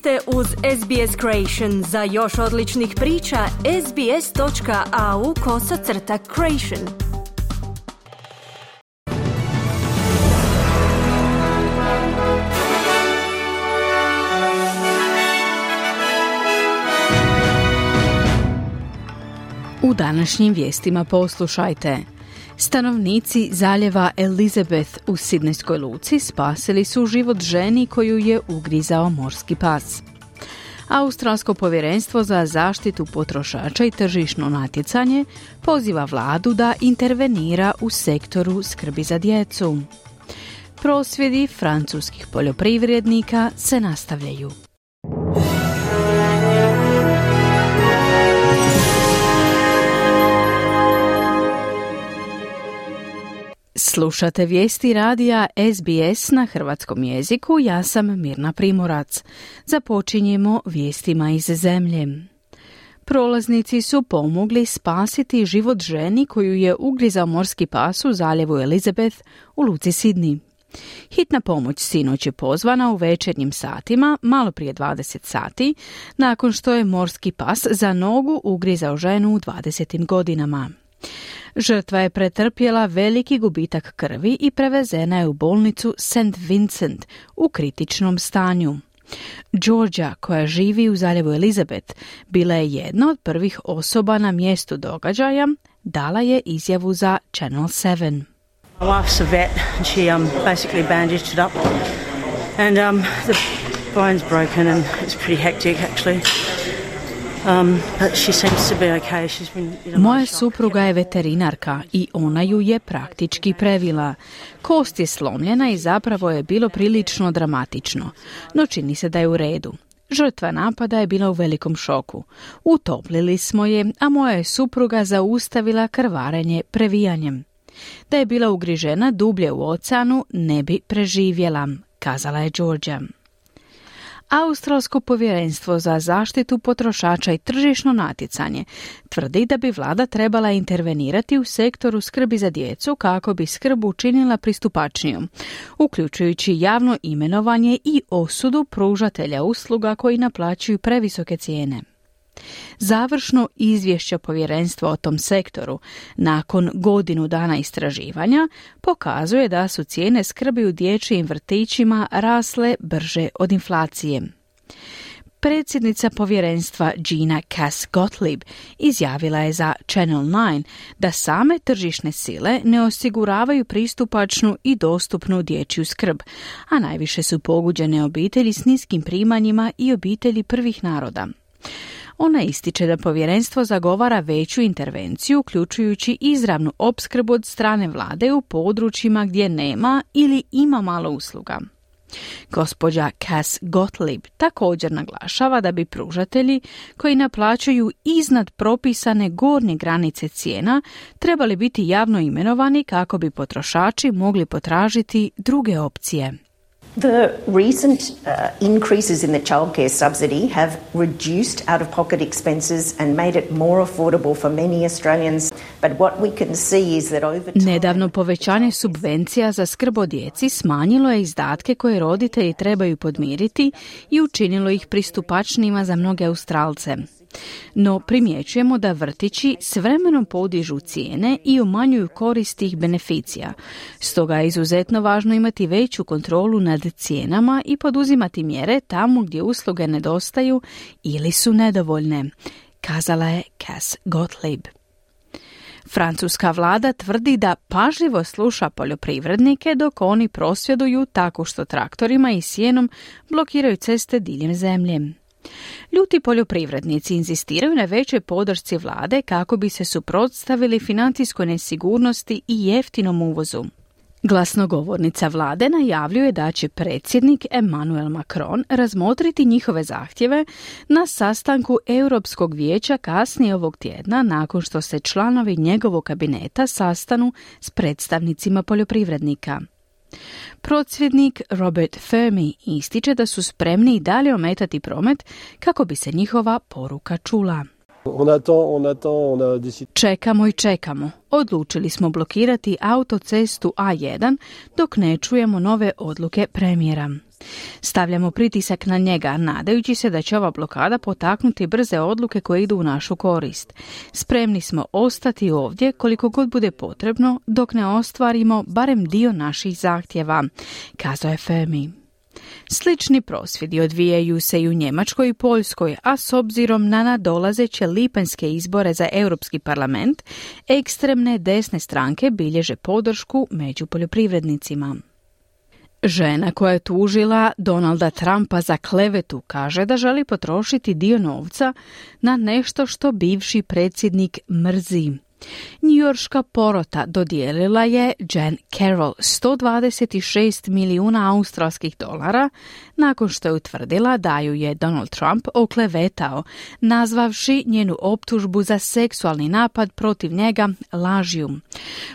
ste uz SBS Creation. Za još odličnih priča, sbs.au kosacrta creation. U današnjim vijestima poslušajte. Stanovnici zaljeva Elizabeth u Sidnejskoj luci spasili su život ženi koju je ugrizao morski pas. Australsko povjerenstvo za zaštitu potrošača i tržišno natjecanje poziva vladu da intervenira u sektoru skrbi za djecu. Prosvjedi francuskih poljoprivrednika se nastavljaju. Slušate vijesti radija SBS na hrvatskom jeziku, ja sam Mirna Primorac. Započinjemo vijestima iz zemlje. Prolaznici su pomogli spasiti život ženi koju je ugrizao morski pas u zaljevu Elizabeth u luci Sidni. Hitna pomoć sinoć je pozvana u večernjim satima, malo prije 20 sati, nakon što je morski pas za nogu ugrizao ženu u 20. godinama. Žrtva je pretrpjela veliki gubitak krvi i prevezena je u bolnicu St. Vincent u kritičnom stanju. Georgia, koja živi u zaljevu Elizabeth, bila je jedna od prvih osoba na mjestu događaja, dala je izjavu za Channel 7. My wife's a vet she um, basically bandaged it up and um, the bone's broken and it's pretty hectic actually. Moja supruga je veterinarka i ona ju je praktički previla. Kost je slomljena i zapravo je bilo prilično dramatično, no čini se da je u redu. Žrtva napada je bila u velikom šoku. Utoplili smo je, a moja je supruga zaustavila krvarenje previjanjem. Da je bila ugrižena dublje u oceanu, ne bi preživjela, kazala je Georgia. Australsko povjerenstvo za zaštitu potrošača i tržišno natjecanje tvrdi da bi vlada trebala intervenirati u sektoru skrbi za djecu kako bi skrb učinila pristupačnijom, uključujući javno imenovanje i osudu pružatelja usluga koji naplaćuju previsoke cijene. Završno izvješće povjerenstva o tom sektoru nakon godinu dana istraživanja pokazuje da su cijene skrbi u dječjim vrtićima rasle brže od inflacije. Predsjednica povjerenstva Gina Cass Gottlieb izjavila je za Channel 9 da same tržišne sile ne osiguravaju pristupačnu i dostupnu dječju skrb, a najviše su poguđene obitelji s niskim primanjima i obitelji prvih naroda. Ona ističe da povjerenstvo zagovara veću intervenciju, uključujući izravnu opskrbu od strane vlade u područjima gdje nema ili ima malo usluga. Gospođa Cass Gottlieb također naglašava da bi pružatelji koji naplaćuju iznad propisane gornje granice cijena trebali biti javno imenovani kako bi potrošači mogli potražiti druge opcije. The recent uh, increases in the childcare subsidy have reduced out of pocket expenses and made it more affordable for many Australians. But what we can see is that over time... Nedavno povećanje subvencija za skrb o djeci smanjilo je izdatke koje roditelji trebaju podmiriti i učinilo ih pristupačnijima za mnoge Australce. No primjećujemo da vrtići s vremenom podižu cijene i umanjuju korist tih beneficija. Stoga je izuzetno važno imati veću kontrolu nad cijenama i poduzimati mjere tamo gdje usluge nedostaju ili su nedovoljne, kazala je Cass Gottlieb. Francuska vlada tvrdi da pažljivo sluša poljoprivrednike dok oni prosvjeduju tako što traktorima i sjenom blokiraju ceste diljem zemlje. Ljuti poljoprivrednici inzistiraju na većoj podršci vlade kako bi se suprotstavili financijskoj nesigurnosti i jeftinom uvozu. Glasnogovornica vlade najavljuje da će predsjednik Emmanuel Macron razmotriti njihove zahtjeve na sastanku Europskog vijeća kasnije ovog tjedna nakon što se članovi njegovog kabineta sastanu s predstavnicima poljoprivrednika. Procvjednik Robert Fermi ističe da su spremni i dalje ometati promet kako bi se njihova poruka čula. Čekamo i čekamo. Odlučili smo blokirati autocestu A1 dok ne čujemo nove odluke premijera. Stavljamo pritisak na njega, nadajući se da će ova blokada potaknuti brze odluke koje idu u našu korist. Spremni smo ostati ovdje koliko god bude potrebno dok ne ostvarimo barem dio naših zahtjeva, kazao je Fermi. Slični prosvjedi odvijaju se i u Njemačkoj i Poljskoj, a s obzirom na nadolazeće lipanjske izbore za Europski parlament, ekstremne desne stranke bilježe podršku među poljoprivrednicima. Žena koja je tužila Donalda Trumpa za klevetu kaže da želi potrošiti dio novca na nešto što bivši predsjednik mrzi. Njujorška porota dodijelila je Jen Carroll 126 milijuna australskih dolara nakon što je utvrdila da ju je Donald Trump oklevetao, nazvavši njenu optužbu za seksualni napad protiv njega lažju.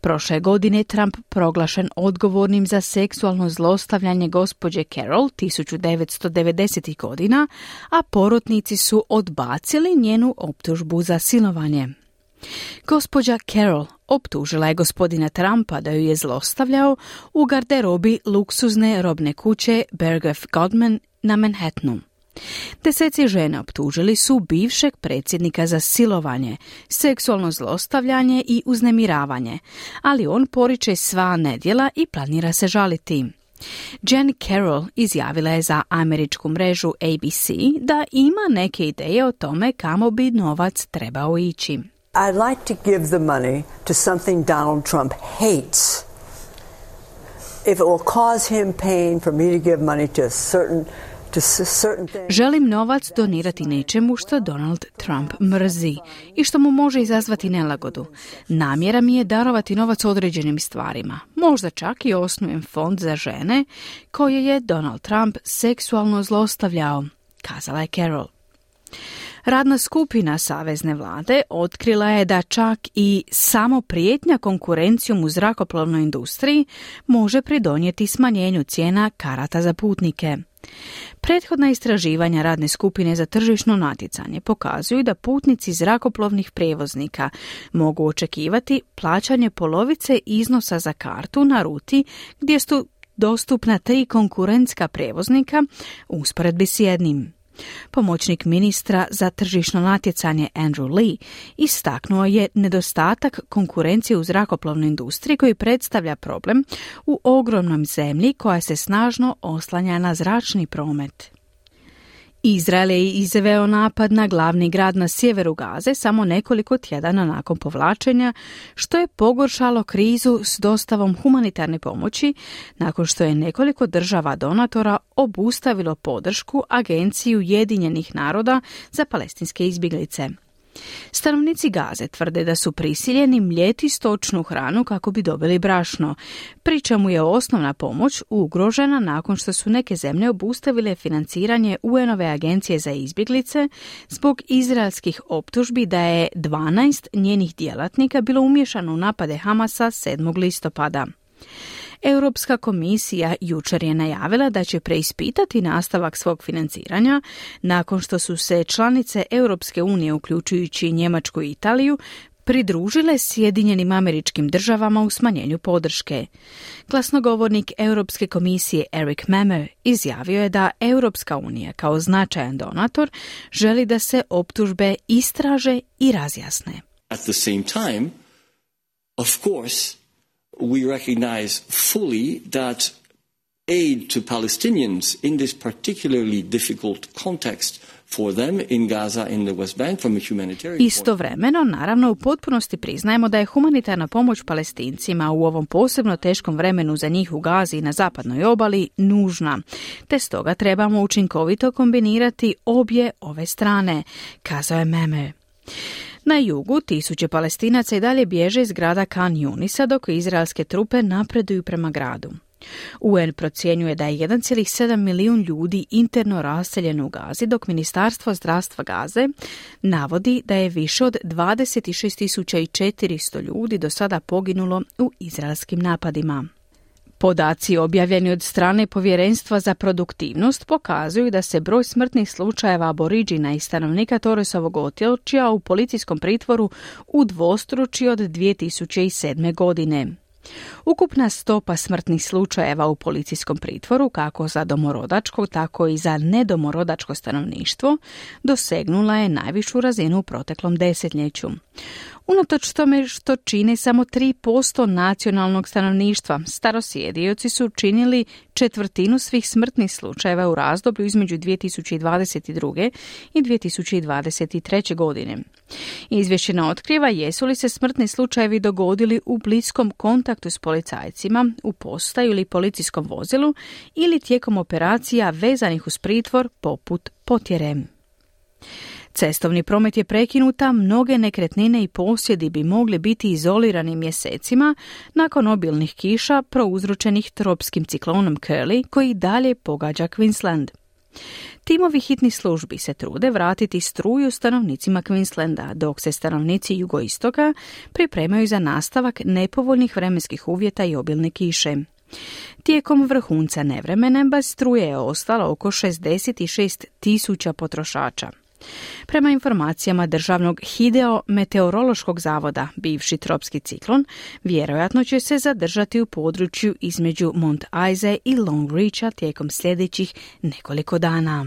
Prošle godine Trump proglašen odgovornim za seksualno zlostavljanje gospođe Carroll 1990. godina, a porotnici su odbacili njenu optužbu za silovanje. Gospođa Carol optužila je gospodina Trumpa da ju je zlostavljao u garderobi luksuzne robne kuće Berghoff Godman na Manhattanu. Deseci žena optužili su bivšeg predsjednika za silovanje, seksualno zlostavljanje i uznemiravanje, ali on poriče sva nedjela i planira se žaliti. Jen Carroll izjavila je za američku mrežu ABC da ima neke ideje o tome kamo bi novac trebao ići. I'd like to give the money to something Donald Trump hates. If it will cause him pain for me to give money to a certain Želim novac donirati nečemu što Donald Trump mrzi i što mu može izazvati nelagodu. Namjera mi je darovati novac određenim stvarima. Možda čak i osnujem fond za žene koje je Donald Trump seksualno zlostavljao, kazala je Carol. Radna skupina Savezne vlade otkrila je da čak i samo prijetnja konkurencijom u zrakoplovnoj industriji može pridonijeti smanjenju cijena karata za putnike. Prethodna istraživanja radne skupine za tržišno natjecanje pokazuju da putnici zrakoplovnih prijevoznika mogu očekivati plaćanje polovice iznosa za kartu na ruti gdje su dostupna tri konkurentska prijevoznika usporedbi s jednim. Pomoćnik ministra za tržišno natjecanje Andrew Lee istaknuo je nedostatak konkurencije u zrakoplovnoj industriji koji predstavlja problem u ogromnom zemlji koja se snažno oslanja na zračni promet. Izrael je izveo napad na glavni grad na sjeveru Gaze samo nekoliko tjedana nakon povlačenja, što je pogoršalo krizu s dostavom humanitarne pomoći nakon što je nekoliko država donatora obustavilo podršku Agenciji Ujedinjenih naroda za palestinske izbjeglice. Stanovnici Gaze tvrde da su prisiljeni mljeti stočnu hranu kako bi dobili brašno, pri čemu je osnovna pomoć ugrožena nakon što su neke zemlje obustavile financiranje UN-ove agencije za izbjeglice zbog izraelskih optužbi da je 12 njenih djelatnika bilo umješano u napade Hamasa 7. listopada. Europska komisija jučer je najavila da će preispitati nastavak svog financiranja nakon što su se članice Europske unije, uključujući Njemačku i Italiju, pridružile Sjedinjenim američkim državama u smanjenju podrške. Glasnogovornik Europske komisije Eric Mamer izjavio je da Europska unija kao značajan donator želi da se optužbe istraže i razjasne. At the same time, of course, we recognize fully that aid to Palestinians in this particularly difficult context for them in Gaza in the West Bank from a humanitarian Istovremeno, naravno, u potpunosti priznajemo da je humanitarna pomoć palestincima u ovom posebno teškom vremenu za njih u Gazi i na zapadnoj obali nužna, te stoga trebamo učinkovito kombinirati obje ove strane, kazao je Meme. Na jugu tisuće palestinaca i dalje bježe iz grada Khan Yunisa dok izraelske trupe napreduju prema gradu. UN procjenjuje da je 1,7 milijun ljudi interno raseljeno u Gazi, dok Ministarstvo zdravstva Gaze navodi da je više od 26.400 ljudi do sada poginulo u izraelskim napadima. Podaci objavljeni od strane Povjerenstva za produktivnost pokazuju da se broj smrtnih slučajeva aboriđina i stanovnika Torresovog otočja u policijskom pritvoru udvostruči od 2007. godine. Ukupna stopa smrtnih slučajeva u policijskom pritvoru, kako za domorodačko, tako i za nedomorodačko stanovništvo, dosegnula je najvišu razinu u proteklom desetljeću. Unatoč tome što čini samo 3% nacionalnog stanovništva, starosjedioci su činili četvrtinu svih smrtnih slučajeva u razdoblju između 2022. i 2023. godine. Izvješće otkriva jesu li se smrtni slučajevi dogodili u bliskom kontaktu s policajcima, u postaju ili policijskom vozilu ili tijekom operacija vezanih uz pritvor poput potjere. Cestovni promet je prekinuta, mnoge nekretnine i posjedi bi mogli biti izolirani mjesecima nakon obilnih kiša prouzročenih tropskim ciklonom Curly koji dalje pogađa Queensland. Timovi hitnih službi se trude vratiti struju stanovnicima Queenslanda, dok se stanovnici jugoistoka pripremaju za nastavak nepovoljnih vremenskih uvjeta i obilne kiše. Tijekom vrhunca nevremene bez struje je ostalo oko 66 tisuća potrošača. Prema informacijama državnog Hideo-meteorološkog zavoda, bivši tropski ciklon vjerojatno će se zadržati u području između Mont Aize i Long Reacha tijekom sljedećih nekoliko dana.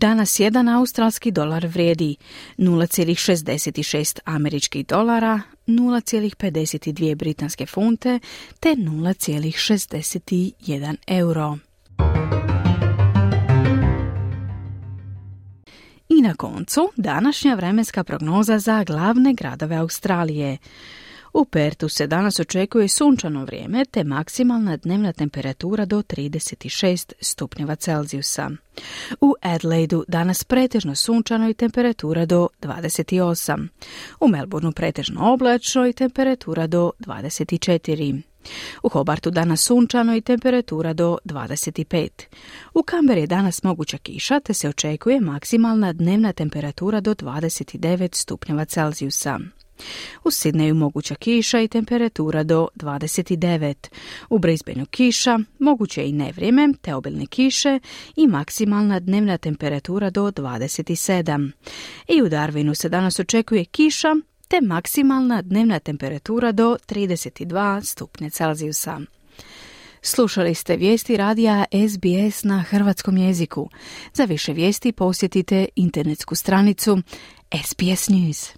Danas jedan australski dolar vrijedi 0,66 američkih dolara, 0,52 britanske funte te 0,61 euro. I na koncu današnja vremenska prognoza za glavne gradove Australije. U Pertu se danas očekuje sunčano vrijeme te maksimalna dnevna temperatura do 36 stupnjeva Celzijusa. U Adelaidu danas pretežno sunčano i temperatura do 28. U Melbourneu pretežno oblačno i temperatura do 24. U Hobartu danas sunčano i temperatura do 25. U Kamberi je danas moguća kiša te se očekuje maksimalna dnevna temperatura do 29 stupnjeva Celzijusa. U Sidneju moguća kiša i temperatura do 29. U Brisbaneu kiša, moguće i nevrijeme, te obilne kiše i maksimalna dnevna temperatura do 27. I u Darwinu se danas očekuje kiša, te maksimalna dnevna temperatura do 32 stupnje Celzijusa. Slušali ste vijesti radija SBS na hrvatskom jeziku. Za više vijesti posjetite internetsku stranicu SBS News.